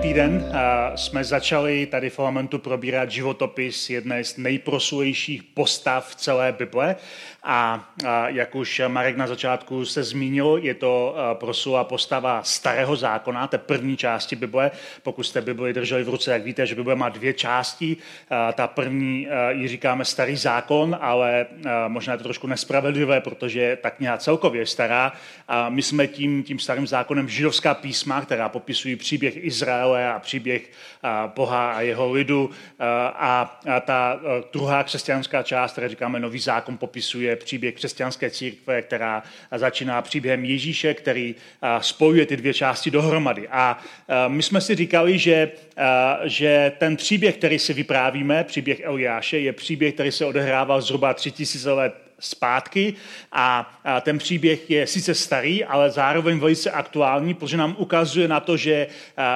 Týden jsme začali tady v Elementu probírat životopis jedné z nejprosulejších postav celé Bible a, jak už Marek na začátku se zmínil, je to proslula postava starého zákona, té první části Bible. Pokud jste Bibli drželi v ruce, jak víte, že Bible má dvě části. Ta první ji říkáme starý zákon, ale možná je to trošku nespravedlivé, protože ta kniha celkově stará. A my jsme tím, tím starým zákonem židovská písma, která popisují příběh Izraele a příběh Boha a jeho lidu. A ta druhá křesťanská část, která říkáme nový zákon, popisuje je příběh křesťanské církve, která začíná příběhem Ježíše, který spojuje ty dvě části dohromady. A my jsme si říkali, že, že ten příběh, který si vyprávíme, příběh Eliáše, je příběh, který se odehrával zhruba 3000 let zpátky a, ten příběh je sice starý, ale zároveň velice aktuální, protože nám ukazuje na to, že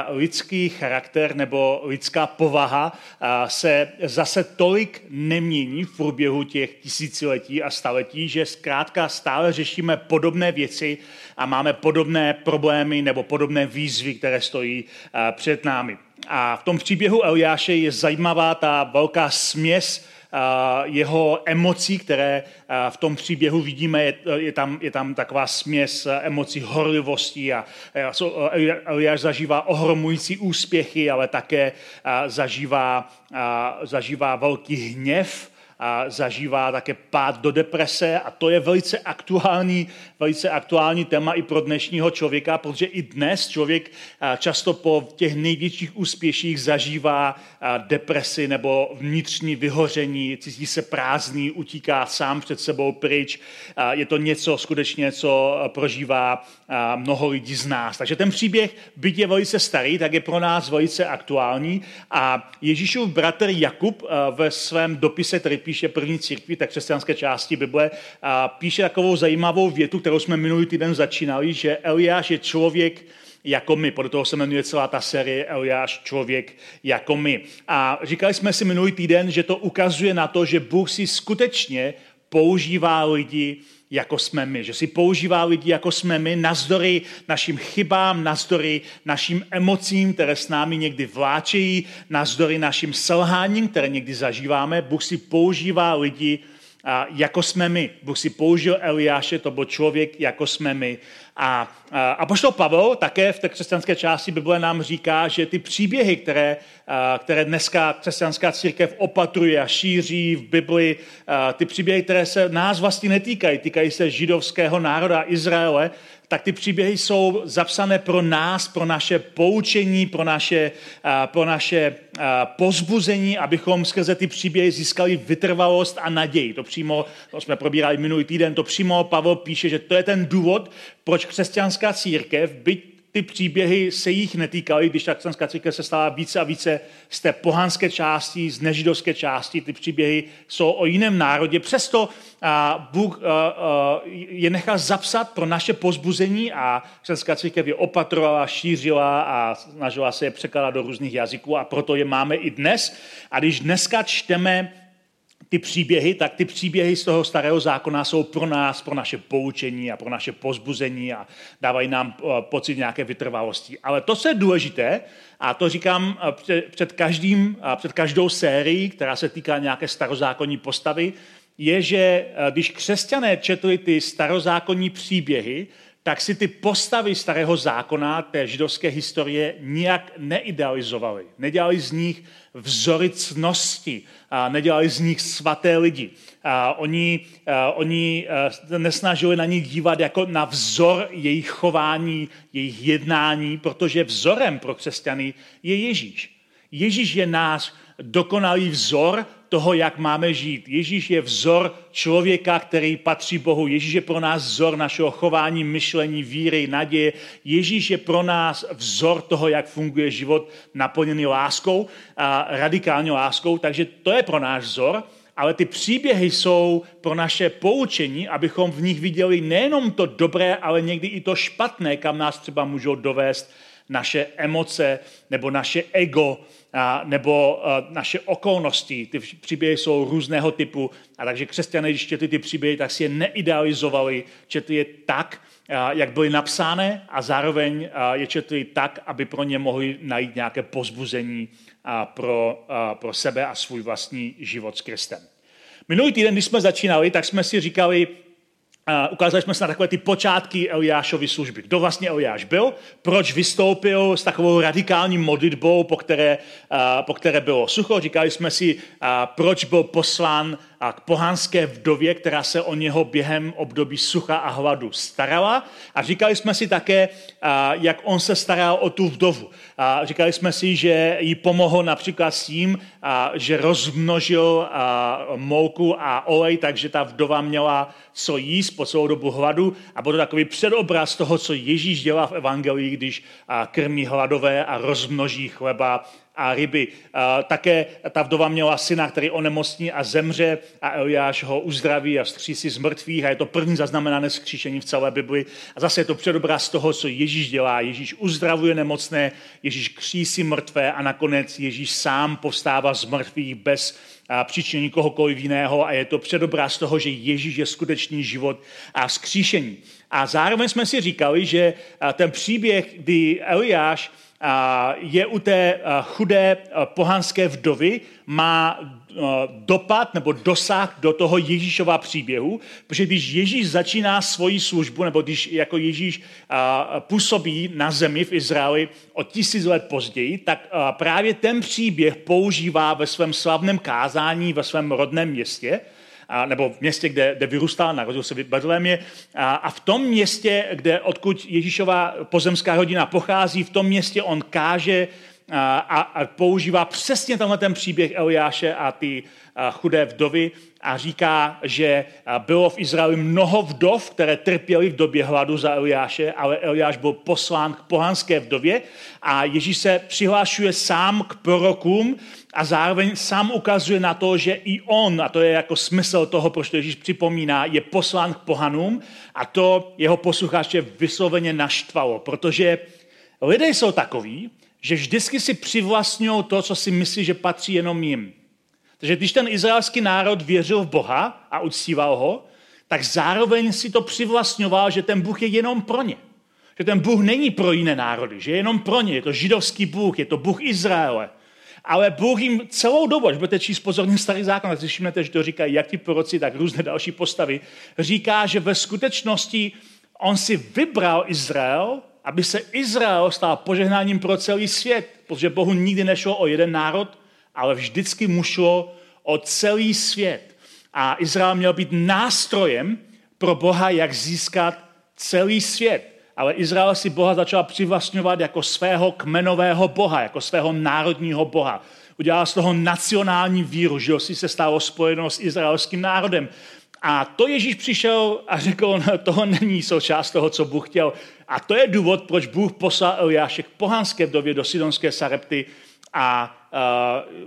lidský charakter nebo lidská povaha se zase tolik nemění v průběhu těch tisíciletí a staletí, že zkrátka stále řešíme podobné věci a máme podobné problémy nebo podobné výzvy, které stojí před námi. A v tom příběhu Eliáše je zajímavá ta velká směs jeho emocí, které v tom příběhu vidíme, je, je, tam, je tam taková směs emocí horlivosti a Eliáš zažívá ohromující úspěchy, ale také zažívá, zažívá velký hněv, a zažívá také pád do deprese a to je velice aktuální, velice aktuální téma i pro dnešního člověka, protože i dnes člověk často po těch největších úspěších zažívá depresi nebo vnitřní vyhoření, cítí se prázdný, utíká sám před sebou pryč. Je to něco skutečně, co prožívá mnoho lidí z nás. Takže ten příběh, byť je velice starý, tak je pro nás velice aktuální a Ježíšův bratr Jakub ve svém dopise, který píše první církvi, tak křesťanské části Bible, a píše takovou zajímavou větu, kterou jsme minulý týden začínali, že Eliáš je člověk jako my. Podle toho se jmenuje celá ta série Eliáš, člověk jako my. A říkali jsme si minulý týden, že to ukazuje na to, že Bůh si skutečně používá lidi jako jsme my. Že si používá lidi, jako jsme my, nazdory našim chybám, nazdory našim emocím, které s námi někdy vláčejí, nazdory našim selháním, které někdy zažíváme. Bůh si používá lidi, jako jsme my. Bůh si použil Eliáše, to byl člověk, jako jsme my. A, a, a poštol Pavel také v té křesťanské části Bible nám říká, že ty příběhy, které, a, které dneska křesťanská církev opatruje a šíří v Bibli, a, ty příběhy, které se nás vlastně netýkají, týkají se židovského národa Izraele, tak ty příběhy jsou zapsané pro nás, pro naše poučení, pro naše, pro naše pozbuzení, abychom skrze ty příběhy získali vytrvalost a naději. To přímo, to jsme probírali minulý týden, to přímo Pavel píše, že to je ten důvod, proč křesťanská církev, byť ty příběhy se jich netýkaly, když ta křesťanská církev se stala více a více z té pohanské části, z nežidovské části, ty příběhy jsou o jiném národě. Přesto Bůh je nechal zapsat pro naše pozbuzení a křesťanská církev je opatrovala, šířila a snažila se je překládat do různých jazyků a proto je máme i dnes. A když dneska čteme ty příběhy, tak ty příběhy z toho starého zákona jsou pro nás, pro naše poučení a pro naše pozbuzení a dávají nám eh, pocit nějaké vytrvalosti. Ale to, co je důležité, a to říkám eh, před, každým, před každou sérií, která se týká nějaké starozákonní postavy, je, že eh, když křesťané četli ty starozákonní příběhy, tak si ty postavy starého zákona, té židovské historie, nijak neidealizovali. Nedělali z nich vzory cnosti, a nedělali z nich svaté lidi. A oni, a oni nesnažili na nich dívat jako na vzor jejich chování, jejich jednání, protože vzorem pro křesťany je Ježíš. Ježíš je náš dokonalý vzor toho, jak máme žít. Ježíš je vzor člověka, který patří Bohu. Ježíš je pro nás vzor našeho chování, myšlení, víry, naděje. Ježíš je pro nás vzor toho, jak funguje život naplněný láskou, a radikální láskou. Takže to je pro náš vzor. ale ty příběhy jsou pro naše poučení, abychom v nich viděli nejenom to dobré, ale někdy i to špatné, kam nás třeba můžou dovést naše emoce nebo naše ego nebo naše okolnosti. Ty příběhy jsou různého typu a takže křesťané, když četli ty příběhy, tak si je neidealizovali, četli je tak, jak byly napsány a zároveň je četli tak, aby pro ně mohli najít nějaké pozbuzení pro, pro sebe a svůj vlastní život s Kristem. Minulý týden, když jsme začínali, tak jsme si říkali, Uh, ukázali jsme se na takové ty počátky Eliášovy služby. Kdo vlastně Eliáš byl, proč vystoupil s takovou radikální modlitbou, po které, po které bylo sucho. Říkali jsme si, proč byl poslán k pohanské vdově, která se o něho během období sucha a hladu starala. A říkali jsme si také, jak on se staral o tu vdovu. A říkali jsme si, že jí pomohl například s tím, že rozmnožil mouku a olej, takže ta vdova měla co jíst po celou dobu hladu. A byl to takový předobraz toho, co Ježíš dělá v Evangelii, když krmí hladové a rozmnoží chleba a ryby. Také ta vdova měla syna, který onemocní a zemře a Eliáš ho uzdraví a vzkřísí z mrtvých a je to první zaznamenané skříšení v celé Bibli. A zase je to předobraz toho, co Ježíš dělá. Ježíš uzdravuje nemocné, Ježíš křísí mrtvé a nakonec Ježíš sám postává z mrtvých bez příčiny kohokoliv jiného a je to předobraz toho, že Ježíš je skutečný život a skříšení. A zároveň jsme si říkali, že ten příběh, kdy Eliáš je u té chudé pohanské vdovy, má dopad nebo dosah do toho Ježíšova příběhu, protože když Ježíš začíná svoji službu, nebo když jako Ježíš působí na zemi v Izraeli o tisíc let později, tak právě ten příběh používá ve svém slavném kázání ve svém rodném městě, a, nebo v městě, kde, kde vyrůstal, narodil se v Betlémě. A, a v tom městě, kde odkud Ježíšova pozemská rodina pochází, v tom městě on káže a, a používá přesně tenhle ten příběh Eliáše a ty a chudé vdovy a říká, že bylo v Izraeli mnoho vdov, které trpěly v době hladu za Eliáše, ale Eliáš byl poslán k pohanské vdově a Ježíš se přihlášuje sám k prorokům a zároveň sám ukazuje na to, že i on, a to je jako smysl toho, proč to Ježíš připomíná, je poslán k pohanům a to jeho posluchače vysloveně naštvalo, protože lidé jsou takoví, že vždycky si přivlastňují to, co si myslí, že patří jenom jim. Takže když ten izraelský národ věřil v Boha a uctíval ho, tak zároveň si to přivlastňoval, že ten Bůh je jenom pro ně. Že ten Bůh není pro jiné národy, že je jenom pro ně. Je to židovský Bůh, je to Bůh Izraele. Ale Bůh jim celou dobu, až budete číst pozorně starý zákon, tak všimnete, že to říkají jak ty proroci, tak různé další postavy, říká, že ve skutečnosti on si vybral Izrael, aby se Izrael stal požehnáním pro celý svět, protože Bohu nikdy nešlo o jeden národ, ale vždycky mu šlo o celý svět. A Izrael měl být nástrojem pro Boha, jak získat celý svět ale Izrael si Boha začal přivlastňovat jako svého kmenového Boha, jako svého národního Boha. Udělal z toho nacionální víru, že si se stalo spojeno s izraelským národem. A to Ježíš přišel a řekl, no, toho není součást toho, co Bůh chtěl. A to je důvod, proč Bůh poslal Eliáše k pohanské vdově do Sidonské Sarepty a uh,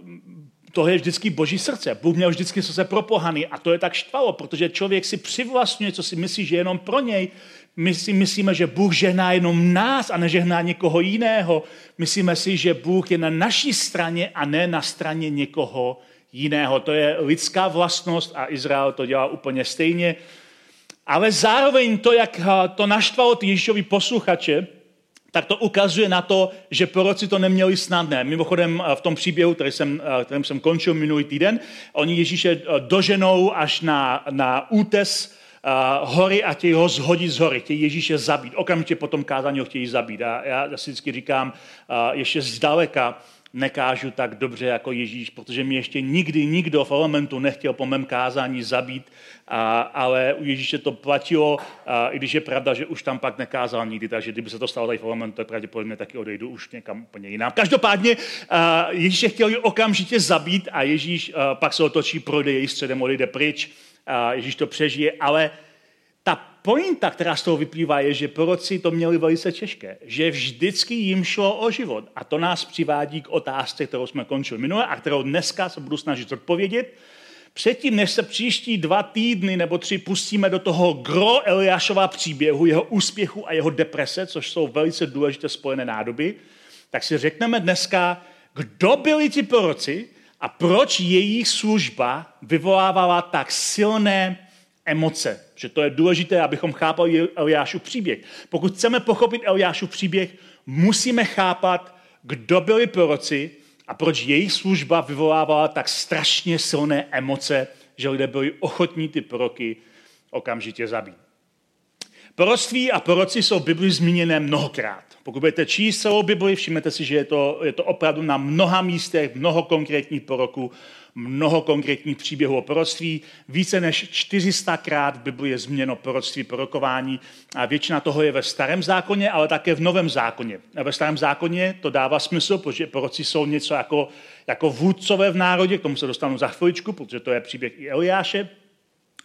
to je vždycky boží srdce. Bůh měl vždycky srdce pro pohany a to je tak štvalo, protože člověk si přivlastňuje, co si myslí, že je jenom pro něj. My si myslíme, že Bůh žehná jenom nás a nežehná někoho jiného. Myslíme si, že Bůh je na naší straně a ne na straně někoho jiného. To je lidská vlastnost a Izrael to dělá úplně stejně. Ale zároveň to, jak to naštvalo ty Ježíšovi posluchače, tak to ukazuje na to, že proroci to neměli snadné. Mimochodem v tom příběhu, který jsem, kterým jsem končil minulý týden, oni Ježíše doženou až na, na útes hory a chtějí ho zhodit z hory, chtějí Ježíše zabít. Okamžitě potom kázání ho chtějí zabít. A já si vždycky říkám, ještě zdaleka nekážu tak dobře jako Ježíš, protože mě ještě nikdy nikdo v elementu nechtěl po mém kázání zabít, a, ale u Ježíše to platilo, a, i když je pravda, že už tam pak nekázal nikdy, takže kdyby se to stalo tady v elementu, tak pravděpodobně taky odejdu už někam úplně jinam. Každopádně a, Ježíše chtěl ji okamžitě zabít a Ježíš a, pak se otočí, projde její středem, odejde pryč, Ježíš to přežije, ale ta pointa, která z toho vyplývá, je, že proroci to měli velice těžké, že vždycky jim šlo o život. A to nás přivádí k otázce, kterou jsme končili minule a kterou dneska se budu snažit odpovědět, předtím, než se příští dva týdny nebo tři pustíme do toho gro Eliášova příběhu, jeho úspěchu a jeho deprese, což jsou velice důležité spojené nádoby, tak si řekneme dneska, kdo byli ti proroci a proč jejich služba vyvolávala tak silné emoce. Že to je důležité, abychom chápali Eliášův příběh. Pokud chceme pochopit Eliášův příběh, musíme chápat, kdo byli proroci a proč jejich služba vyvolávala tak strašně silné emoce, že lidé byli ochotní ty proroky okamžitě zabít. Proroctví a proroci jsou v Bibli zmíněné mnohokrát. Pokud budete číst celou Bibli, všimnete si, že je to, je to opravdu na mnoha místech, mnoho konkrétních proroků, mnoho konkrétních příběhů o proroctví. Více než 400 krát v Bibli je změno proroctví, prorokování a většina toho je ve starém zákoně, ale také v novém zákoně. A ve starém zákoně to dává smysl, protože proroci jsou něco jako, jako vůdcové v národě, k tomu se dostanu za chviličku, protože to je příběh i Eliáše,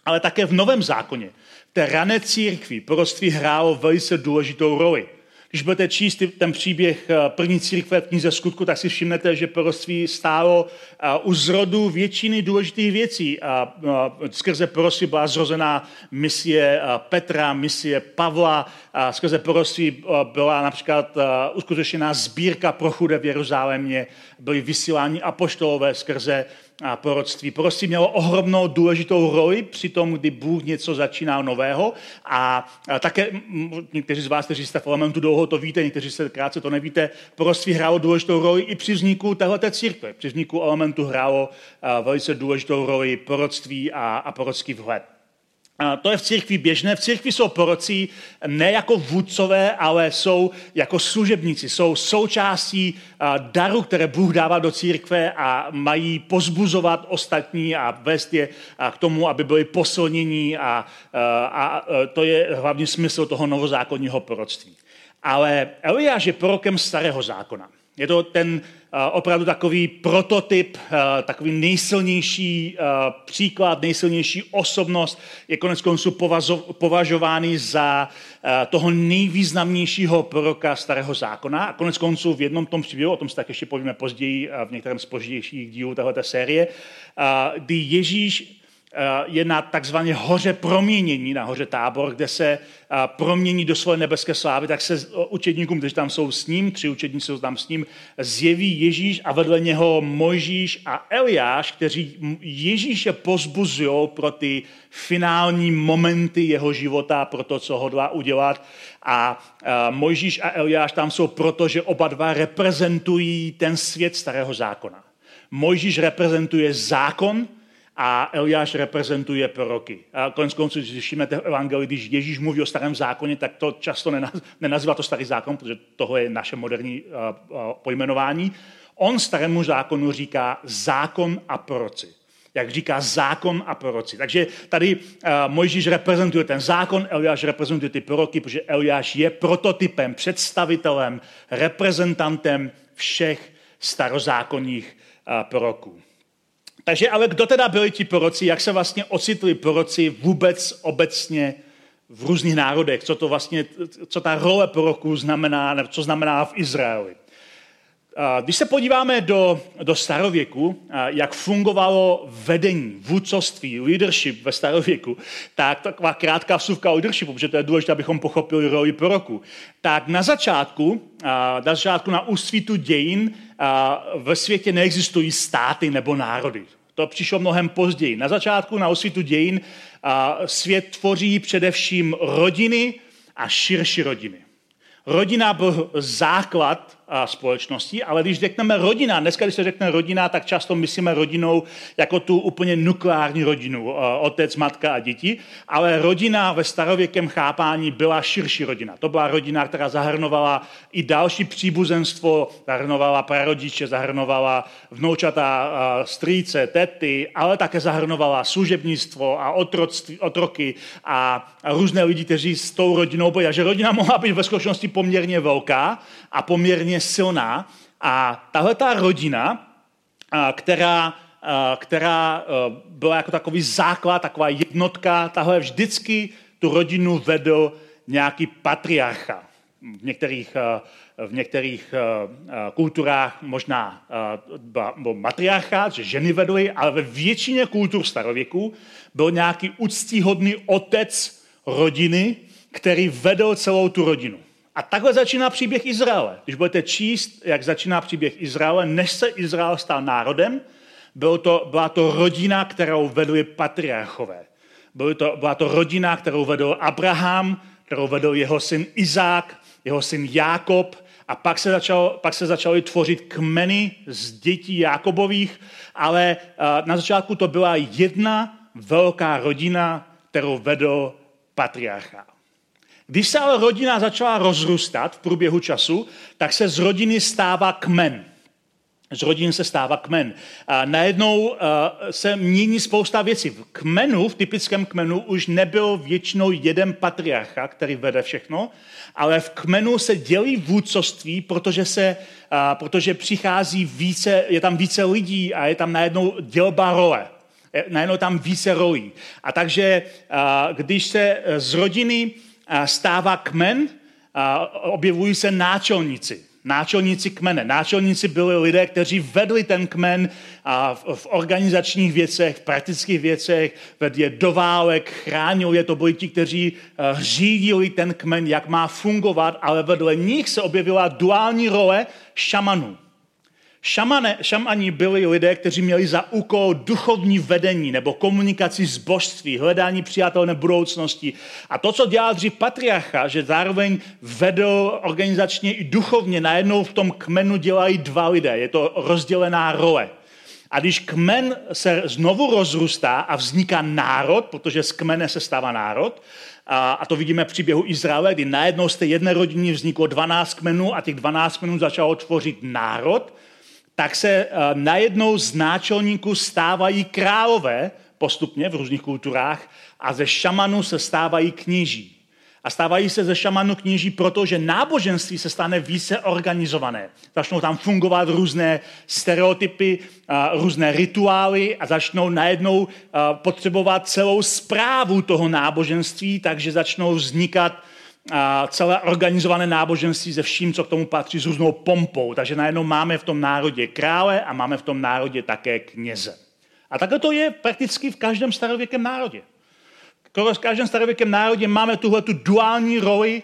ale také v novém zákoně. Té rané církvi proroctví hrálo velice důležitou roli. Když budete číst ten příběh eh, první církve v knize skutku, tak si všimnete, že proroctví stálo eh, u zrodu většiny důležitých věcí. A skrze proroctví byla zrozená misie eh, Petra, misie Pavla, a skrze proroctví byla například uskutečněná sbírka pro chudé v Jeruzalémě, byly vysílání apoštolové skrze a proroctví. Proroctví mělo ohromnou důležitou roli při tom, kdy Bůh něco začínal nového a, také někteří z vás, kteří jste v elementu dlouho to víte, někteří se krátce to nevíte, proroctví hrálo důležitou roli i při vzniku téhleté církve. Při vzniku elementu hrálo velice důležitou roli proroctví a, a prorocký vhled. To je v církvi běžné. V církvi jsou proroci ne jako vůdcové, ale jsou jako služebníci. Jsou součástí daru, které Bůh dává do církve a mají pozbuzovat ostatní a vést je k tomu, aby byli posilnění a, a to je hlavní smysl toho novozákonního proroctví. Ale Eliáš je prorokem starého zákona. Je to ten opravdu takový prototyp, takový nejsilnější příklad, nejsilnější osobnost, je konec konců považovaný za toho nejvýznamnějšího proroka starého zákona. A konec konců v jednom tom příběhu, o tom se tak ještě povíme později v některém z pozdějších dílů této série, kdy Ježíš je na takzvané hoře proměnění, na hoře tábor, kde se eh, promění do své nebeské slávy, tak se učedníkům, kteří tam jsou s ním, tři učedníci jsou tam s ním, zjeví Ježíš a vedle něho Mojžíš a Eliáš, kteří Ježíše pozbuzují pro ty finální momenty jeho života, pro to, co hodlá udělat. A eh, Mojžíš a Eliáš tam jsou proto, že oba dva reprezentují ten svět starého zákona. Mojžíš reprezentuje zákon, a Eliáš reprezentuje proroky. A konec konců, když všimnete evangelii, když Ježíš mluví o starém zákoně, tak to často nenazývá to starý zákon, protože toho je naše moderní pojmenování. On starému zákonu říká zákon a proroci. Jak říká zákon a proroci. Takže tady Mojžíš reprezentuje ten zákon, Eliáš reprezentuje ty proroky, protože Eliáš je prototypem, představitelem, reprezentantem všech starozákonních proroků. Takže ale kdo teda byli ti proroci, jak se vlastně ocitli proroci vůbec obecně v různých národech, co to vlastně, co ta role proroků znamená, nebo co znamená v Izraeli. Když se podíváme do, do starověku, jak fungovalo vedení, vůdcovství, leadership ve starověku, tak taková krátká vsuvka o leadershipu, protože to je důležité, abychom pochopili roli proroku. Tak na začátku, na začátku na úsvitu dějin ve světě neexistují státy nebo národy. To přišlo mnohem později. Na začátku, na osvitu dějin, svět tvoří především rodiny a širší rodiny. Rodina byl základ společnosti, ale když řekneme rodina, dneska, když se řekne rodina, tak často myslíme rodinou jako tu úplně nukleární rodinu, otec, matka a děti, ale rodina ve starověkém chápání byla širší rodina. To byla rodina, která zahrnovala i další příbuzenstvo, zahrnovala prarodiče, zahrnovala vnoučata, strýce, tety, ale také zahrnovala služebnictvo a otroctví, otroky a různé lidi, kteří s tou rodinou byli. A že rodina mohla být ve skutečnosti poměrně velká a poměrně silná. A tahle ta rodina, která, která byla jako takový základ, taková jednotka, tahle vždycky tu rodinu vedl nějaký patriarcha. v některých, v některých kulturách možná byl matriarchát, že ženy vedly, ale ve většině kultur starověku byl nějaký úctíhodný otec rodiny, který vedl celou tu rodinu. A takhle začíná příběh Izraele. Když budete číst, jak začíná příběh Izraele, než se Izrael stal národem, bylo to, byla to rodina, kterou vedli patriarchové. Bylo to, byla to rodina, kterou vedl Abraham, kterou vedl jeho syn Izák, jeho syn Jákob, a pak se, začal, pak se začaly tvořit kmeny z dětí Jákobových, ale na začátku to byla jedna velká rodina, kterou vedl patriarcha. Když se ale rodina začala rozrůstat v průběhu času, tak se z rodiny stává kmen. Z rodin se stává kmen. A najednou uh, se mění spousta věcí. V kmenu, v typickém kmenu, už nebyl většinou jeden patriarcha, který vede všechno, ale v kmenu se dělí vůdcovství, protože, se, uh, protože přichází více, je tam více lidí a je tam najednou dělba role. Najednou tam více rolí. A takže, uh, když se z rodiny stává kmen, objevují se náčelníci. Náčelníci kmene. Náčelníci byli lidé, kteří vedli ten kmen v organizačních věcech, v praktických věcech, vedli je do válek, chránili je. To byli ti, kteří řídili ten kmen, jak má fungovat, ale vedle nich se objevila duální role šamanů. Šamane, šamani byli lidé, kteří měli za úkol duchovní vedení nebo komunikaci s božství, hledání přijatelné budoucnosti. A to, co dělal dřív patriarcha, že zároveň vedl organizačně i duchovně, najednou v tom kmenu dělají dva lidé. Je to rozdělená role. A když kmen se znovu rozrůstá a vzniká národ, protože z kmene se stává národ, a, to vidíme v příběhu Izraele, kdy najednou z té jedné rodiny vzniklo 12 kmenů a těch 12 kmenů začalo tvořit národ, tak se eh, najednou z náčelníků stávají králové postupně v různých kulturách a ze šamanů se stávají kněží. A stávají se ze šamanu kněží, protože náboženství se stane více organizované. Začnou tam fungovat různé stereotypy, eh, různé rituály a začnou najednou eh, potřebovat celou zprávu toho náboženství, takže začnou vznikat a celé organizované náboženství se vším, co k tomu patří, s různou pompou. Takže najednou máme v tom národě krále a máme v tom národě také kněze. A takhle to je prakticky v každém starověkém národě. V každém starověkém národě máme tuhle tu duální roli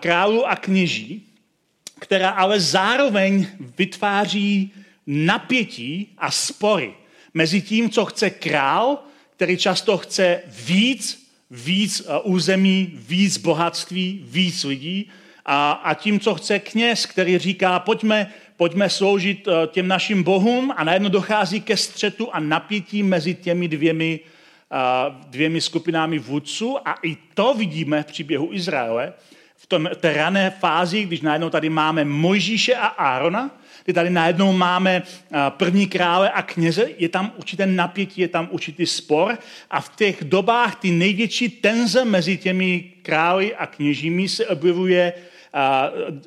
králu a kněží, která ale zároveň vytváří napětí a spory mezi tím, co chce král, který často chce víc víc eh, území, víc bohatství, víc lidí. A, a tím, co chce kněz, který říká, pojďme, pojďme sloužit eh, těm našim bohům a najednou dochází ke střetu a napětí mezi těmi dvěmi, eh, dvěmi skupinami vůdců. A i to vidíme v příběhu Izraele, v tom, té rané fázi, když najednou tady máme Mojžíše a Árona, kdy tady najednou máme první krále a kněze, je tam určité napětí, je tam určitý spor a v těch dobách ty největší tenze mezi těmi králi a kněžími se objevuje,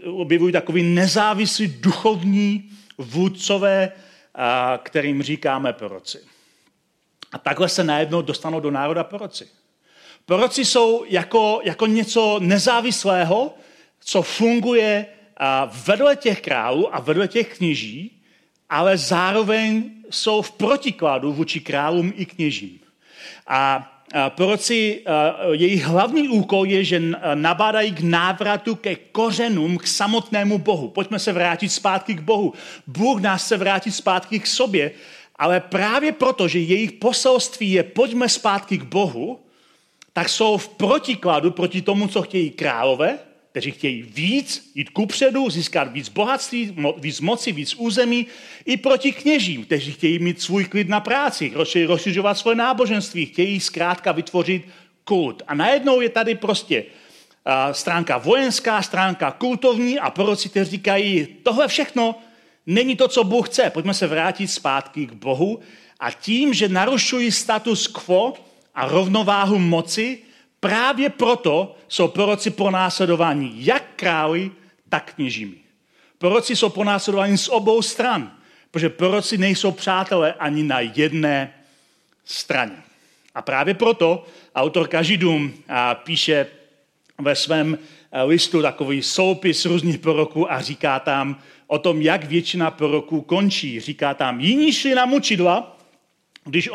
objevují takový nezávislý duchovní vůdcové, kterým říkáme proroci. A takhle se najednou dostanou do národa proroci. Proroci jsou jako, jako něco nezávislého, co funguje vedle těch králů a vedle těch kněží, ale zároveň jsou v protikladu vůči králům i kněžím. A proroci, jejich hlavní úkol je, že nabádají k návratu ke kořenům, k samotnému Bohu. Pojďme se vrátit zpátky k Bohu. Bůh nás se vrátit zpátky k sobě, ale právě proto, že jejich poselství je pojďme zpátky k Bohu, tak jsou v protikladu proti tomu, co chtějí králové, kteří chtějí víc, jít kupředu, získat víc bohatství, víc moci, víc území, i proti kněžím, kteří chtějí mít svůj klid na práci, rozšiřovat svoje náboženství, chtějí zkrátka vytvořit kult. A najednou je tady prostě stránka vojenská, stránka kultovní a proroci, kteří říkají, tohle všechno není to, co Bůh chce, pojďme se vrátit zpátky k Bohu a tím, že narušují status quo a rovnováhu moci, Právě proto jsou proroci pronásledováni jak králi, tak kněžími. Proroci jsou pronásledováni z obou stran, protože proroci nejsou přátelé ani na jedné straně. A právě proto autorka Židům píše ve svém listu takový soupis různých proroků a říká tam o tom, jak většina proroků končí. Říká tam, jiní šli na mučidla, když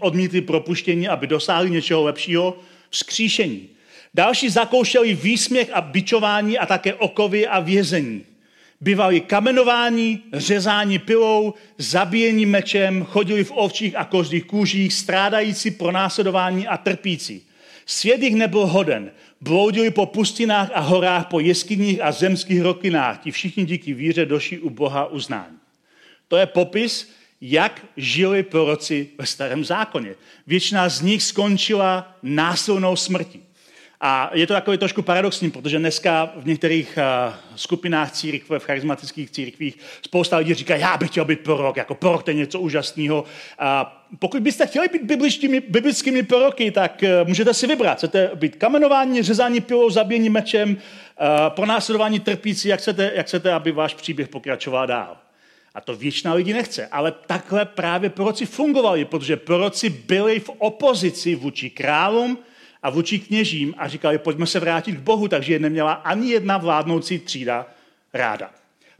odmítli propuštění, aby dosáhli něčeho lepšího, vzkříšení. Další zakoušeli výsměch a bičování a také okovy a vězení. Bývali kamenování, řezání pilou, zabíjení mečem, chodili v ovčích a kožích kůžích, strádající pro následování a trpící. Svět jich nebyl hoden. Bloudili po pustinách a horách, po jeskyních a zemských rokinách. Ti všichni díky víře došli u Boha uznání. To je popis, jak žili proroci ve starém zákoně. Většina z nich skončila násilnou smrtí. A je to takový trošku paradoxní, protože dneska v některých uh, skupinách církve, v charismatických církvích, spousta lidí říká, já bych chtěl být prorok, jako prorok to je něco úžasného. A pokud byste chtěli být biblickými, biblickými proroky, tak uh, můžete si vybrat. Chcete být kamenování, řezání pilou, zabíjení mečem, uh, pronásledování trpící, jak chcete, jak chcete, aby váš příběh pokračoval dál. A to většina lidí nechce. Ale takhle právě proroci fungovali, protože proroci byli v opozici vůči králům, a vůči kněžím a říkali, pojďme se vrátit k Bohu, takže je neměla ani jedna vládnoucí třída ráda.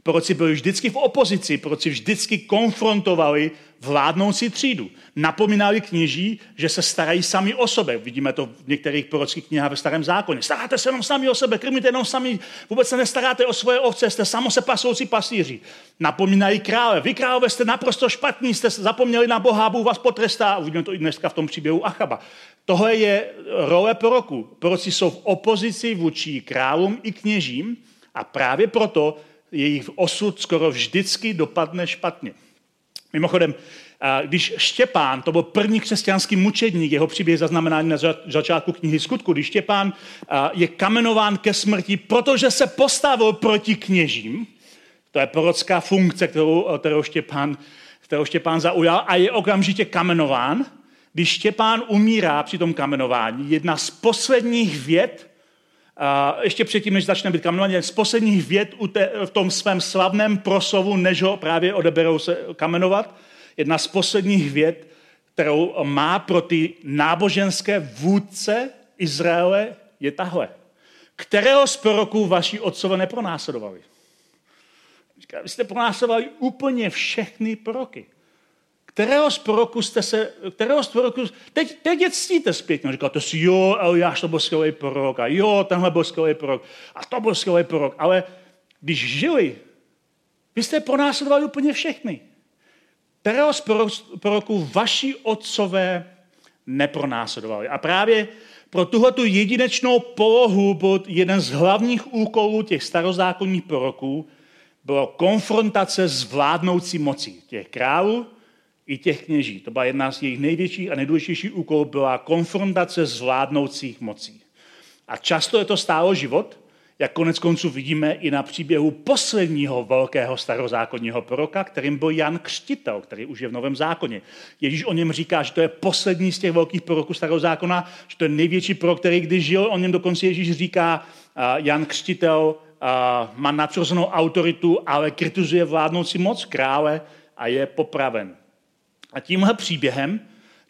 Proci byli vždycky v opozici, proci vždycky konfrontovali vládnoucí třídu. Napomínali kněží, že se starají sami o sebe. Vidíme to v některých prorockých knihách ve starém zákoně. Staráte se jenom sami o sebe, krmíte jenom sami, vůbec se nestaráte o svoje ovce, jste samo se pasoucí pasíři. Napomínají krále. Vy králové jste naprosto špatní, jste zapomněli na Boha, Bůh vás potrestá. Uvidíme to i dneska v tom příběhu Achaba. Tohle je role proroku. Proroci jsou v opozici vůči králům i kněžím a právě proto jejich osud skoro vždycky dopadne špatně. Mimochodem, když Štěpán, to byl první křesťanský mučedník, jeho příběh zaznamenání na začátku knihy skutku, když Štěpán je kamenován ke smrti, protože se postavil proti kněžím, to je prorocká funkce, kterou, kterou, Štěpán, kterou Štěpán zaujal a je okamžitě kamenován, když Štěpán umírá při tom kamenování, jedna z posledních věd, a ještě předtím, než začne být kamenování, z posledních věd v tom svém slavném proslovu, než ho právě odeberou se kamenovat, jedna z posledních věd, kterou má pro ty náboženské vůdce Izraele, je tahle. Kterého z proroků vaši otcové nepronásledovali? Vy jste pronásledovali úplně všechny proroky. Kterého z proroků jste se, kterého z proroků, teď, teď je ctíte zpětně. Říkáte si, jo, Eliáš to byl skvělý prorok a jo, tenhle byl skvělý prorok a to byl skvělý prorok. Ale když žili, vy jste pronásledovali úplně všechny. Kterého z proroků vaši otcové nepronásledovali. A právě pro tuhle jedinečnou polohu byl jeden z hlavních úkolů těch starozákonních proroků, bylo konfrontace s vládnoucí mocí těch králů i těch kněží. To byla jedna z jejich největších a nejdůležitějších úkolů, byla konfrontace s vládnoucích mocí. A často je to stálo život, jak konec konců vidíme i na příběhu posledního velkého starozákonního proroka, kterým byl Jan Křtitel, který už je v Novém zákoně. Ježíš o něm říká, že to je poslední z těch velkých proroků starozákona, že to je největší prorok, který když žil, o něm dokonce Ježíš říká, Jan Křtitel má nadřazenou autoritu, ale kritizuje vládnoucí moc krále a je popraven. A tímhle příběhem,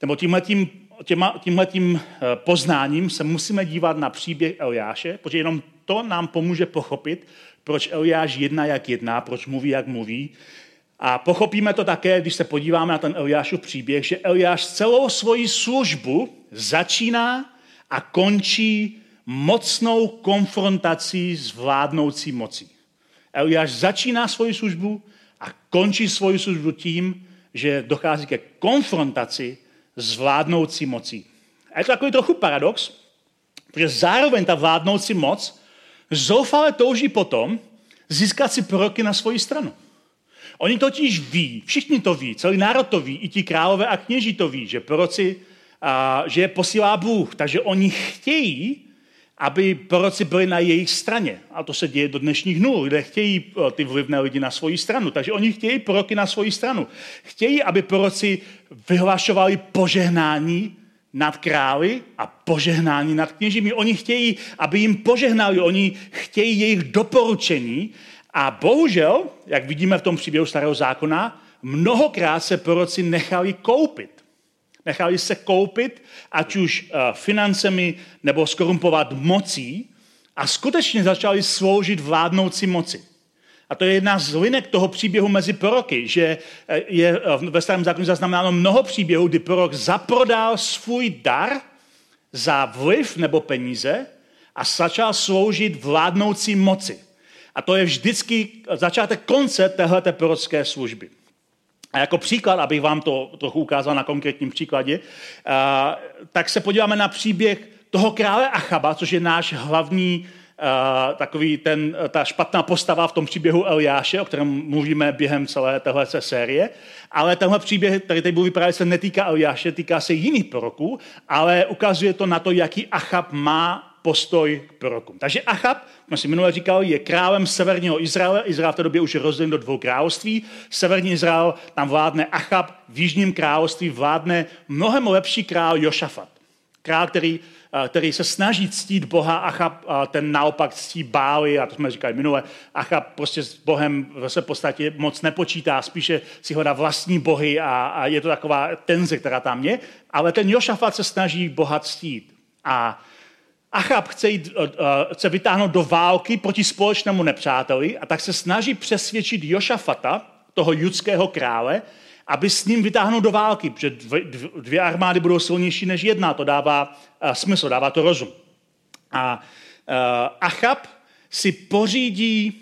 nebo tímhle tím, těma, tímhle tím eh, poznáním se musíme dívat na příběh Eliáše, protože jenom to nám pomůže pochopit, proč Eliáš jedná, jak jedná, proč mluví, jak mluví. A pochopíme to také, když se podíváme na ten Eliášův příběh, že Eliáš celou svoji službu začíná a končí mocnou konfrontací s vládnoucí mocí. Eliáš začíná svoji službu a končí svoji službu tím, že dochází ke konfrontaci s vládnoucí mocí. A je to takový trochu paradox, protože zároveň ta vládnoucí moc zoufale touží potom získat si proroky na svoji stranu. Oni totiž ví, všichni to ví, celý národ to ví, i ti králové a kněží to ví, že proroci, a, že je posílá Bůh. Takže oni chtějí, aby proroci byli na jejich straně. A to se děje do dnešních dnů. Lidé chtějí eh, ty vlivné lidi na svoji stranu. Takže oni chtějí proroky na svoji stranu. Chtějí, aby proroci vyhlašovali požehnání nad králi a požehnání nad kněžími. Oni chtějí, aby jim požehnali. Oni chtějí jejich doporučení. A bohužel, jak vidíme v tom příběhu starého zákona, mnohokrát se proroci nechali koupit. Nechali se koupit, ať už eh, financemi nebo skorumpovat mocí a skutečně začali sloužit vládnoucí moci. A to je jedna z linek toho příběhu mezi proroky, že eh, je eh, ve starém zákoně zaznamenáno mnoho příběhů, kdy prorok zaprodal svůj dar za vliv nebo peníze a začal sloužit vládnoucí moci. A to je vždycky začátek konce téhleté prorocké služby. A jako příklad, abych vám to trochu ukázal na konkrétním příkladě, eh, tak se podíváme na příběh toho krále Achaba, což je náš hlavní Uh, takový ten, ta špatná postava v tom příběhu Eliáše, o kterém mluvíme během celé téhle série. Ale tenhle příběh, který teď budu vyprávět, se netýká Eliáše, týká se jiných proroků, ale ukazuje to na to, jaký Achab má postoj k prorokům. Takže Achab, jak si minule říkal, je králem severního Izraele. Izrael v té době už je rozdělen do dvou království. Severní Izrael, tam vládne Achab, v jižním království vládne mnohem lepší král Jošafat. Král, který který se snaží ctít Boha, Achab ten naopak ctí Bály, a to jsme říkali minule, Achab prostě s Bohem se v podstatě moc nepočítá, spíše si hledá vlastní bohy a, a je to taková tenze, která tam je, ale ten Jošafat se snaží Boha ctít. A Achab chce, jít, chce vytáhnout do války proti společnému nepřáteli a tak se snaží přesvědčit Jošafata, toho judského krále, aby s ním vytáhnul do války, protože dvě armády budou silnější než jedna. To dává uh, smysl, dává to rozum. A Achab si pořídí,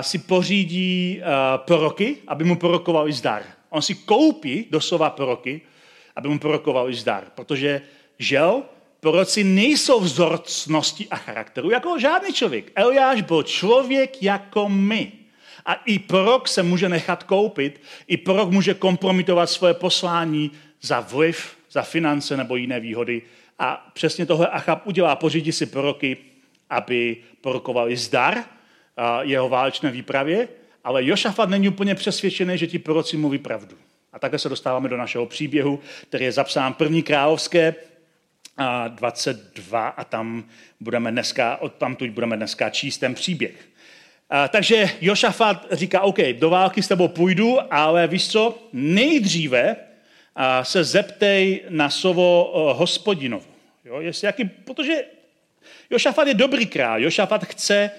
si pořídí proroky, aby mu prorokovali zdar. On si koupí doslova proroky, aby mu prorokovali zdar, protože žel, proroci nejsou vzorcnosti a charakteru jako žádný člověk. Eliáš byl člověk jako my. A i prorok se může nechat koupit, i prorok může kompromitovat svoje poslání za vliv, za finance nebo jiné výhody. A přesně tohle Achab udělá, pořídí si proroky, aby prorokovali zdar jeho válečné výpravě, ale Jošafat není úplně přesvědčený, že ti proroci mluví pravdu. A takhle se dostáváme do našeho příběhu, který je zapsán první královské 22 a tam budeme dneska, od tamtud budeme dneska číst ten příběh. A, takže Jošafat říká, OK, do války s tebou půjdu, ale víš co, nejdříve a, se zeptej na slovo hospodinovo. Jo, jestli jaký, protože Jošafat je dobrý král. Jošafat chce,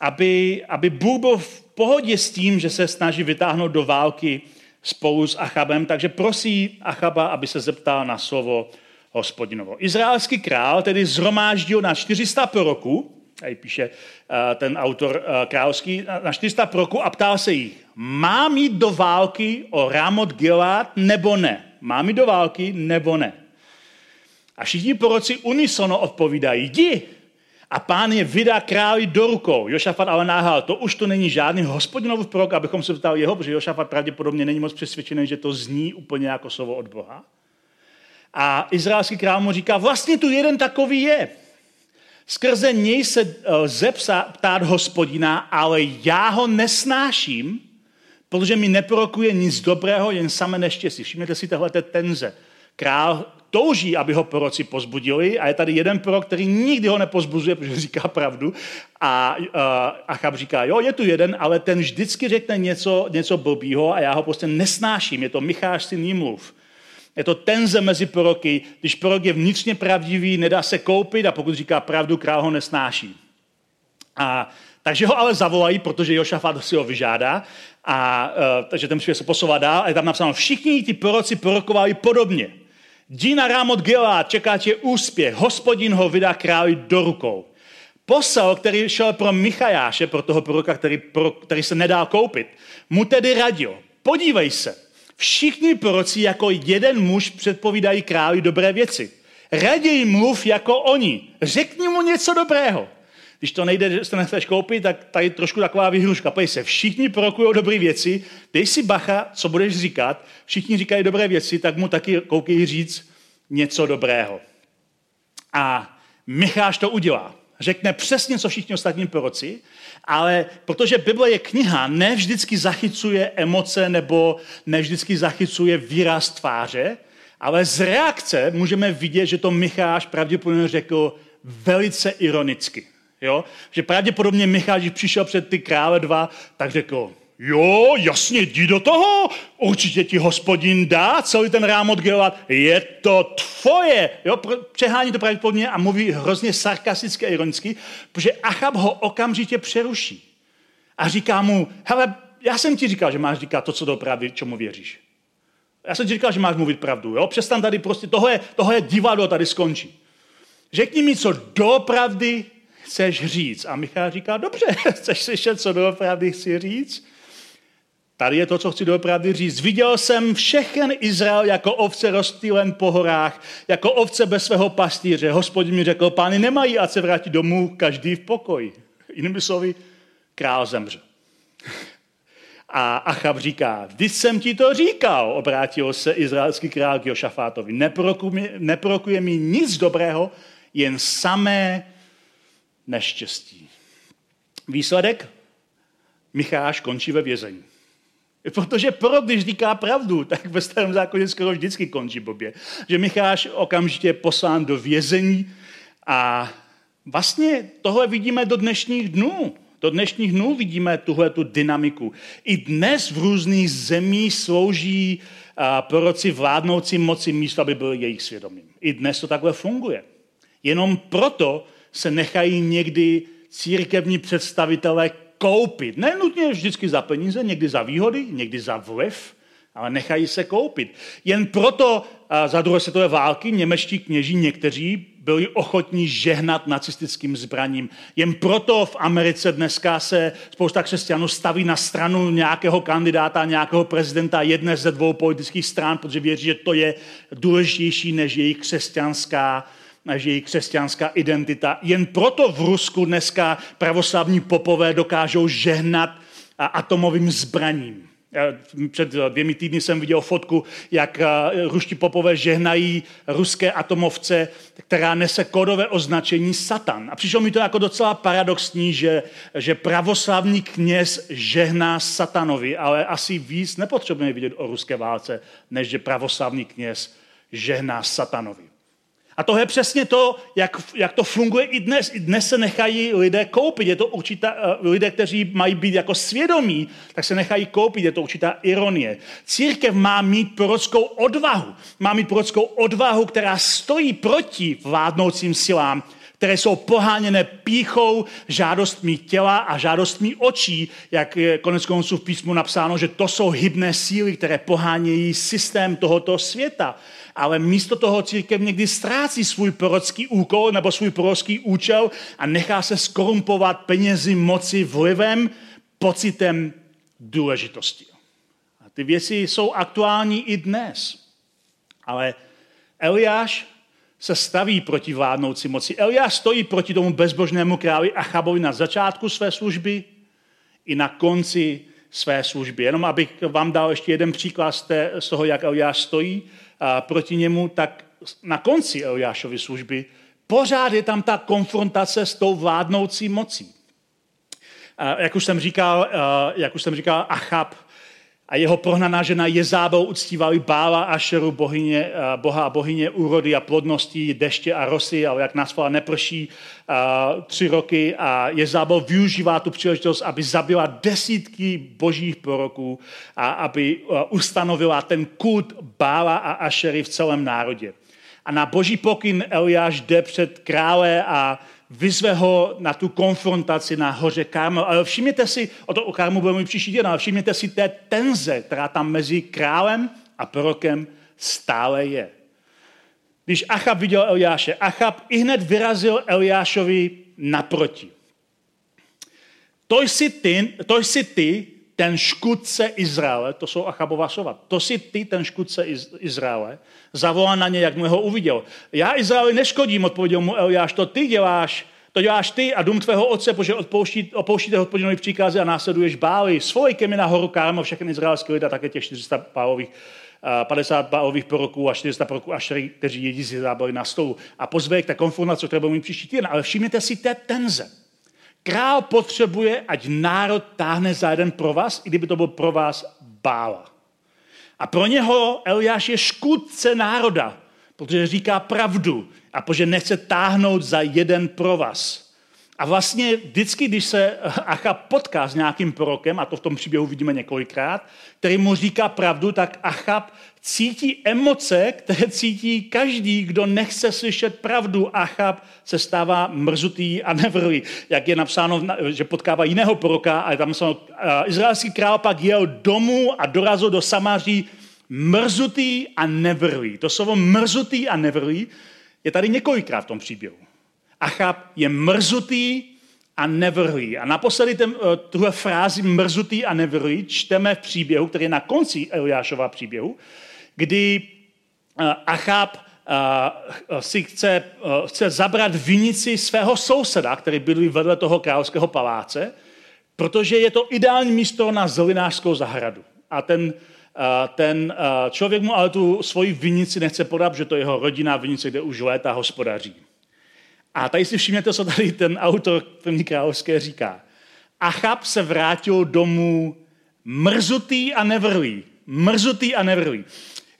aby, aby Bůh byl v pohodě s tím, že se snaží vytáhnout do války spolu s Achabem, takže prosí Achaba, aby se zeptal na slovo hospodinovo. Izraelský král tedy zhromáždil na 400 proroků, tady píše uh, ten autor uh, královský, na 400 proroků a ptal se jich, mám jít do války o Ramot Gilad nebo ne? Mám jít do války nebo ne? A všichni proroci unisono odpovídají, jdi. A pán je vydá králi do rukou. Jošafat ale náhal, to už to není žádný hospodinov prorok, abychom se ptali jeho, protože Jošafat pravděpodobně není moc přesvědčený, že to zní úplně jako slovo od Boha. A izraelský král mu říká, vlastně tu jeden takový je. Skrze něj se lze eh, ptát hospodina, ale já ho nesnáším, protože mi neprorokuje nic dobrého, jen samé neštěstí. Všimněte si tohle tenze. Král touží, aby ho proroci pozbudili a je tady jeden prorok, který nikdy ho nepozbuzuje, protože říká pravdu a uh, Achab říká, jo, je tu jeden, ale ten vždycky řekne něco, něco blbýho a já ho prostě nesnáším. Je to Micháš syn Nimluv. Je to tenze mezi proroky. Když prorok je vnitřně pravdivý, nedá se koupit a pokud říká pravdu, král ho nesnáší. A, takže ho ale zavolají, protože Jošafat si ho vyžádá. A, uh, takže ten příběh se posouvá dál a je tam napsáno, všichni ti proroci prorokovali podobně. Dina Ramot Gilad, čeká tě úspěch, hospodin ho vydá králi do rukou. Posel, který šel pro Michajáše, pro toho proroka, který, pro, který se nedá koupit, mu tedy radil, podívej se, všichni proroci jako jeden muž předpovídají králi dobré věci. Raději mluv jako oni. Řekni mu něco dobrého. Když to nejde, že to nechceš koupit, tak tady trošku taková vyhruška. Pojď se, všichni prorokují dobré věci, dej si bacha, co budeš říkat, všichni říkají dobré věci, tak mu taky koukej říct něco dobrého. A Micháš to udělá. Řekne přesně, co všichni ostatní proroci, ale protože Bible je kniha, ne vždycky zachycuje emoce nebo ne vždycky zachycuje výraz tváře, ale z reakce můžeme vidět, že to Micháš pravděpodobně řekl velice ironicky. Jo? Že pravděpodobně Michal, když přišel před ty krále dva, tak řekl, Jo, jasně, jdi do toho, určitě ti hospodin dá celý ten rám oddělat, je to tvoje. Jo, přehání to pravděpodobně a mluví hrozně sarkasticky a ironicky, protože Achab ho okamžitě přeruší. A říká mu, hele, já jsem ti říkal, že máš říkat to, co doopravdy, čemu věříš. Já jsem ti říkal, že máš mluvit pravdu. Jo? Přestan tady prostě, tohle, tohle je divadlo, tady skončí. Řekni mi, co doopravdy chceš říct. A Michal říká, dobře, chceš slyšet, co doopravdy chci říct? Tady je to, co chci doopravdy říct. Viděl jsem všechen Izrael jako ovce rozstýlen po horách, jako ovce bez svého pastýře. Hospodin mi řekl, pány nemají, a se vrátí domů, každý v pokoji. Jinými slovy, král zemře. A Achab říká, vždyť jsem ti to říkal, obrátil se izraelský král k Jošafátovi. Neprokuje mi nic dobrého, jen samé neštěstí. Výsledek? Micháš končí ve vězení. Protože pro, když říká pravdu, tak ve starém zákoně skoro vždycky končí blbě. Že Micháš okamžitě poslán do vězení a vlastně tohle vidíme do dnešních dnů. Do dnešních dnů vidíme tuhle tu dynamiku. I dnes v různých zemích slouží proroci vládnoucí moci místo, aby byl jejich svědomím. I dnes to takhle funguje. Jenom proto se nechají někdy církevní představitelé koupit. Ne nutně vždycky za peníze, někdy za výhody, někdy za vliv, ale nechají se koupit. Jen proto za druhé světové války němečtí kněží někteří byli ochotní žehnat nacistickým zbraním. Jen proto v Americe dneska se spousta křesťanů staví na stranu nějakého kandidáta, nějakého prezidenta jedné ze dvou politických stran, protože věří, že to je důležitější než jejich křesťanská než jejich křesťanská identita. Jen proto v Rusku dneska pravoslavní popové dokážou žehnat atomovým zbraním. Před dvěmi týdny jsem viděl fotku, jak ruští popové žehnají ruské atomovce, která nese kodové označení Satan. A přišlo mi to jako docela paradoxní, že, že pravoslavný kněz žehná satanovi, ale asi víc nepotřebujeme vidět o ruské válce, než že pravoslavný kněz žehná satanovi. A to je přesně to, jak, jak to funguje i dnes. I dnes se nechají lidé koupit. Je to určitá, uh, lidé, kteří mají být jako svědomí, tak se nechají koupit. Je to určitá ironie. Církev má mít prorockou odvahu. Má mít prorockou odvahu, která stojí proti vládnoucím silám, které jsou poháněné píchou, žádostmi těla a žádostmi očí, jak je konec konců v písmu napsáno, že to jsou hybné síly, které pohánějí systém tohoto světa ale místo toho církev někdy ztrácí svůj prorocký úkol nebo svůj prorocký účel a nechá se skorumpovat penězi, moci, vlivem, pocitem důležitosti. A ty věci jsou aktuální i dnes. Ale Eliáš se staví proti vládnoucí moci. Eliáš stojí proti tomu bezbožnému králi Achabovi na začátku své služby i na konci své služby. Jenom abych vám dal ještě jeden příklad z toho, jak Eliáš stojí proti němu, tak na konci Eliášovy služby pořád je tam ta konfrontace s tou vládnoucí mocí. Jak už jsem říkal, jak už jsem říkal Achab a jeho prohnaná žena Jezábel uctívali Bála a Šeru, bohyně, boha a bohyně úrody a plodnosti, deště a rosy, ale jak nás neprší tři roky a Jezábel využívá tu příležitost, aby zabila desítky božích proroků a aby ustanovila ten kult Bála a Ašery v celém národě. A na boží pokyn Eliáš jde před krále a vyzve ho na tu konfrontaci na hoře Karmel. Ale všimněte si, o to o Karmu budeme příští den, ale všimněte si té tenze, která tam mezi králem a prorokem stále je. Když Achab viděl Eliáše, Achab i hned vyrazil Eliášovi naproti. To jsi ty, to jsi ty ten škudce Izraele, to jsou Achabova slova, to jsi ty, ten škudce Izraele, zavolá na ně, jak mu ho uviděl. Já Izraeli neškodím, odpověděl mu Eliáš, to ty děláš, to děláš ty a dům tvého otce, protože odpouští, opouštíte hospodinovi příkazy a následuješ bály. Svojky mi na horu Karmo, všechny izraelské lidé, také těch 400 pálových 50 bálových proroků a 400 proroků Ašery, kteří jedí z na stolu. A pozve k té konfrontaci, které budeme mít příští týden. Ale všimněte si té tenze. Král potřebuje, ať národ táhne za jeden pro vás, i kdyby to byl pro vás bála. A pro něho Eliáš je škůdce národa, protože říká pravdu a protože nechce táhnout za jeden pro vás. A vlastně vždycky, když se Achab potká s nějakým prorokem, a to v tom příběhu vidíme několikrát, který mu říká pravdu, tak Achab cítí emoce, které cítí každý, kdo nechce slyšet pravdu. Achab se stává mrzutý a nevrlý. Jak je napsáno, že potkává jiného proroka, a je tam napsáno, izraelský král pak jel domů a dorazil do Samáří mrzutý a nevrlý. To slovo mrzutý a nevrlý je tady několikrát v tom příběhu. Achab je mrzutý a nevrlý. A naposledy ten, eh, tuhle frázi mrzutý a nevrlý čteme v příběhu, který je na konci Eliášova příběhu, kdy eh, Achab eh, si chce, chce zabrat vinici svého souseda, který bydlí vedle toho královského paláce, protože je to ideální místo na zelinářskou zahradu. A ten, ten člověk mu ale tu svoji vinici nechce podat, že to je jeho rodinná vinice, kde už léta hospodaří. A tady si všimněte, co tady ten autor první královské říká. Achab se vrátil domů mrzutý a nevrlý. Mrzutý a nevrlý.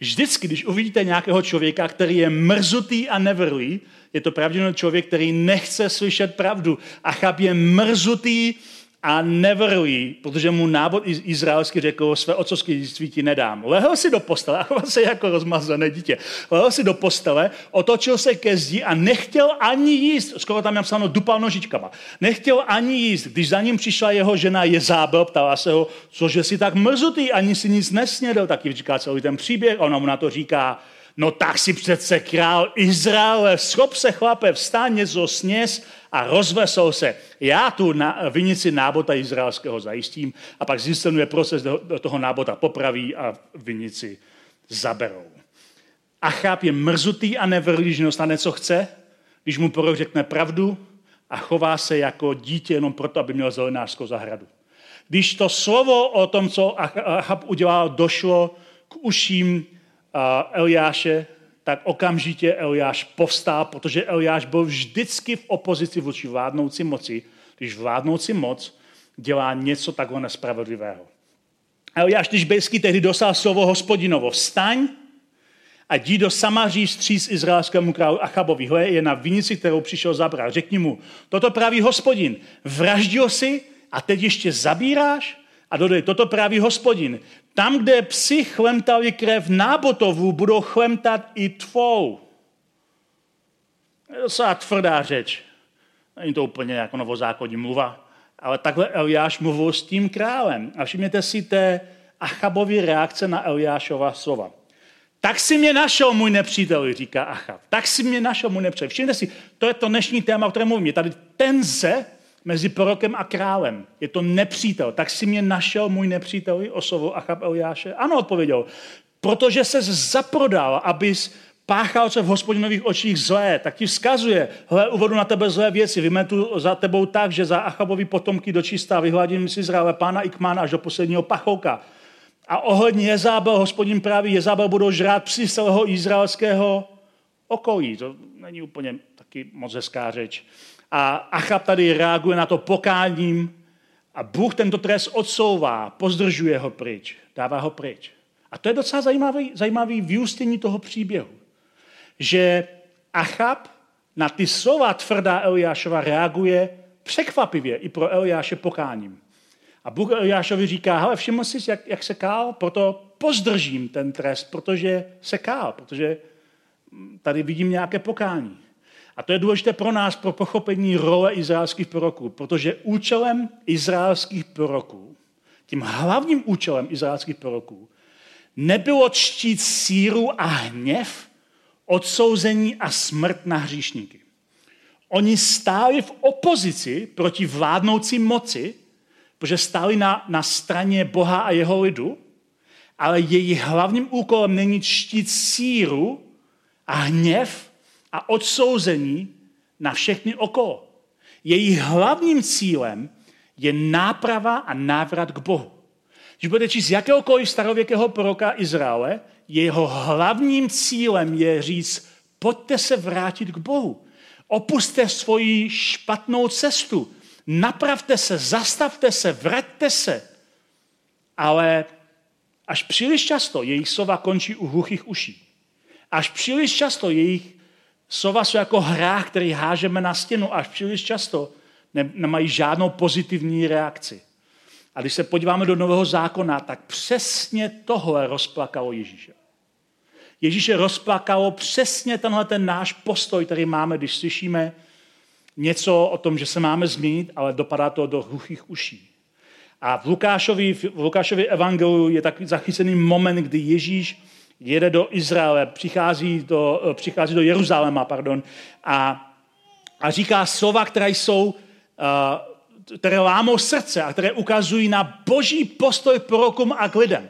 Vždycky, když uvidíte nějakého člověka, který je mrzutý a nevrlý, je to pravděpodobně člověk, který nechce slyšet pravdu. Achab je mrzutý a nevrlí, protože mu nábod izraelský řekl, své otcovské dědictví ti nedám. Lehl si do postele a se jako rozmazané dítě. Lehl si do postele, otočil se ke zdi a nechtěl ani jíst. Skoro tam napsáno dupal nožičkama. Nechtěl ani jíst. Když za ním přišla jeho žena Jezábel, ptala se ho, cože si tak mrzutý, ani si nic nesnědl. Taky říká celý ten příběh. Ona mu na to říká, No tak si přece král Izraele, schop se chlape, vstán něco sněz a rozvesel se. Já tu na, vinici nábota izraelského zajistím a pak zinscenuje proces, do, toho nábota popraví a vinici zaberou. Achab je mrzutý a nevrlý, že dostane, co chce, když mu prorok řekne pravdu a chová se jako dítě jenom proto, aby měl zelenářskou zahradu. Když to slovo o tom, co Achab udělal, došlo k uším Eliáše, tak okamžitě Eliáš povstál, protože Eliáš byl vždycky v opozici vůči vládnoucí moci, když vládnoucí moc dělá něco takhle nespravedlivého. Eliáš když bejský tehdy dostal slovo hospodinovo, vstaň a jdi do Samaří stříc izraelskému králu Achabovi. Hle, je na vinici, kterou přišel zabrat. Řekni mu, toto praví hospodin, vraždil si a teď ještě zabíráš? A dodej, toto praví hospodin. Tam, kde psi chlemtali krev nábotovů, budou chlemtat i tvou. Je docela tvrdá řeč. Není to úplně jako novozákonní mluva. Ale takhle Eliáš mluvil s tím králem. A všimněte si té Achabovy reakce na Eliášova slova. Tak si mě našel, můj nepřítel, říká Achab. Tak si mě našel, můj nepřítel. Všimněte si, to je to dnešní téma, o kterém mluvím. Je tady tenze mezi prorokem a králem. Je to nepřítel. Tak si mě našel můj nepřítel, oslovil Achab Eliáše? Ano, odpověděl. Protože se zaprodal, abys páchal se v hospodinových očích zlé, tak ti vzkazuje, hle, uvedu na tebe zlé věci, vymetu za tebou tak, že za Achabovi potomky dočistá, vyhladím si Izraele, pána Ikmana až do posledního pachouka. A ohledně Jezábel, hospodin právě Jezábel budou žrát psi celého izraelského okolí. To není úplně taky moc hezká řeč. A Achab tady reaguje na to pokáním a Bůh tento trest odsouvá, pozdržuje ho pryč, dává ho pryč. A to je docela zajímavý, zajímavý vyústění toho příběhu. Že Achab na ty slova tvrdá Eliášova reaguje překvapivě i pro Eliáše pokáním. A Bůh Eliášovi říká, hele, všiml jsi, jak, jak se kál, proto pozdržím ten trest, protože se kál, protože tady vidím nějaké pokání. A to je důležité pro nás, pro pochopení role izraelských proroků, protože účelem izraelských proroků, tím hlavním účelem izraelských proroků, nebylo čtít síru a hněv, odsouzení a smrt na hříšníky. Oni stáli v opozici proti vládnoucí moci, protože stáli na, na straně Boha a jeho lidu, ale jejich hlavním úkolem není čtít síru a hněv, a odsouzení na všechny okolo. Její hlavním cílem je náprava a návrat k Bohu. Když budete číst jakéhokoliv starověkého proroka Izraele, jeho hlavním cílem je říct, pojďte se vrátit k Bohu. Opuste svoji špatnou cestu. Napravte se, zastavte se, vraťte se. Ale až příliš často jejich slova končí u hluchých uší. Až příliš často jejich Slova jsou jako hrách, který hážeme na stěnu až příliš často. nemají žádnou pozitivní reakci. A když se podíváme do Nového zákona, tak přesně tohle rozplakalo Ježíše. Ježíše rozplakalo přesně tenhle ten náš postoj, který máme, když slyšíme něco o tom, že se máme změnit, ale dopadá to do hluchých uší. A v Lukášovi, v Lukášovi evangeliu je takový zachycený moment, kdy Ježíš jede do Izraele, přichází do, přichází do Jeruzaléma, pardon, a, a říká slova, které jsou, uh, které lámou srdce a které ukazují na boží postoj prorokům a k lidem.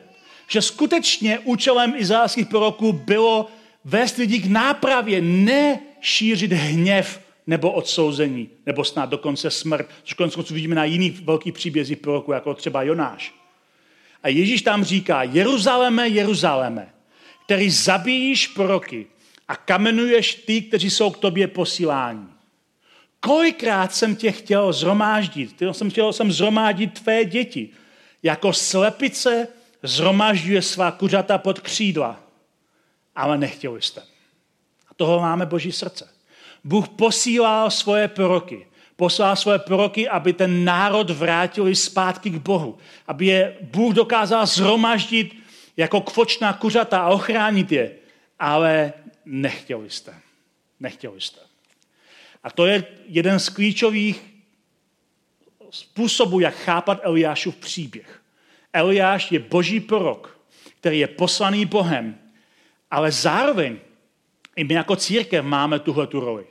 Že skutečně účelem izraelských proroků bylo vést lidi k nápravě, ne šířit hněv nebo odsouzení, nebo snad dokonce smrt, což konec konců vidíme na jiných velkých příbězích proroků, jako třeba Jonáš. A Ježíš tam říká, Jeruzaléme, Jeruzaléme, který zabíjíš proroky a kamenuješ ty, kteří jsou k tobě posíláni. Kolikrát jsem tě chtěl zhromáždit? Jsem chtěl jsem zhromáždit tvé děti. Jako slepice zhromažďuje svá kuřata pod křídla. Ale nechtěli jste. A toho máme Boží srdce. Bůh posílal svoje proroky. Poslal svoje proroky, aby ten národ vrátili zpátky k Bohu. Aby je Bůh dokázal zhromaždit jako kvočná kuřata a ochránit je. Ale nechtěli jste. Nechtěli jste. A to je jeden z klíčových způsobů, jak chápat Eliášův příběh. Eliáš je boží prorok, který je poslaný Bohem, ale zároveň i my jako církev máme tuhle tu roli.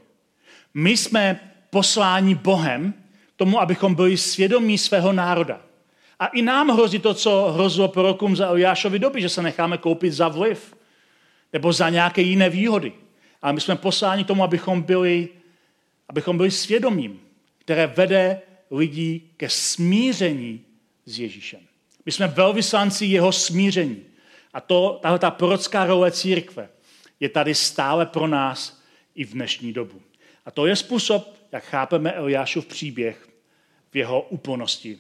My jsme posláni Bohem tomu, abychom byli svědomí svého národa. A i nám hrozí to, co hrozilo prorokům za Eliášovi doby, že se necháme koupit za vliv nebo za nějaké jiné výhody. Ale my jsme posláni tomu, abychom byli, abychom byli svědomím, které vede lidí ke smíření s Ježíšem. My jsme velvyslanci jeho smíření. A to, tahle ta prorocká role církve je tady stále pro nás i v dnešní dobu. A to je způsob, jak chápeme Eliášův příběh v jeho úplnosti.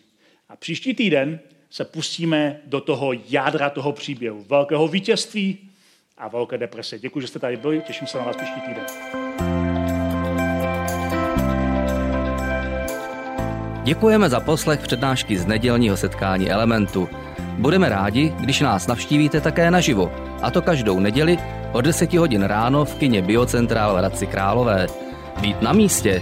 A příští týden se pustíme do toho jádra toho příběhu. Velkého vítězství a velké deprese. Děkuji, že jste tady byli, těším se na vás příští týden. Děkujeme za poslech přednášky z nedělního setkání Elementu. Budeme rádi, když nás navštívíte také naživo, a to každou neděli od 10 hodin ráno v kině Biocentrál v Hradci Králové. Být na místě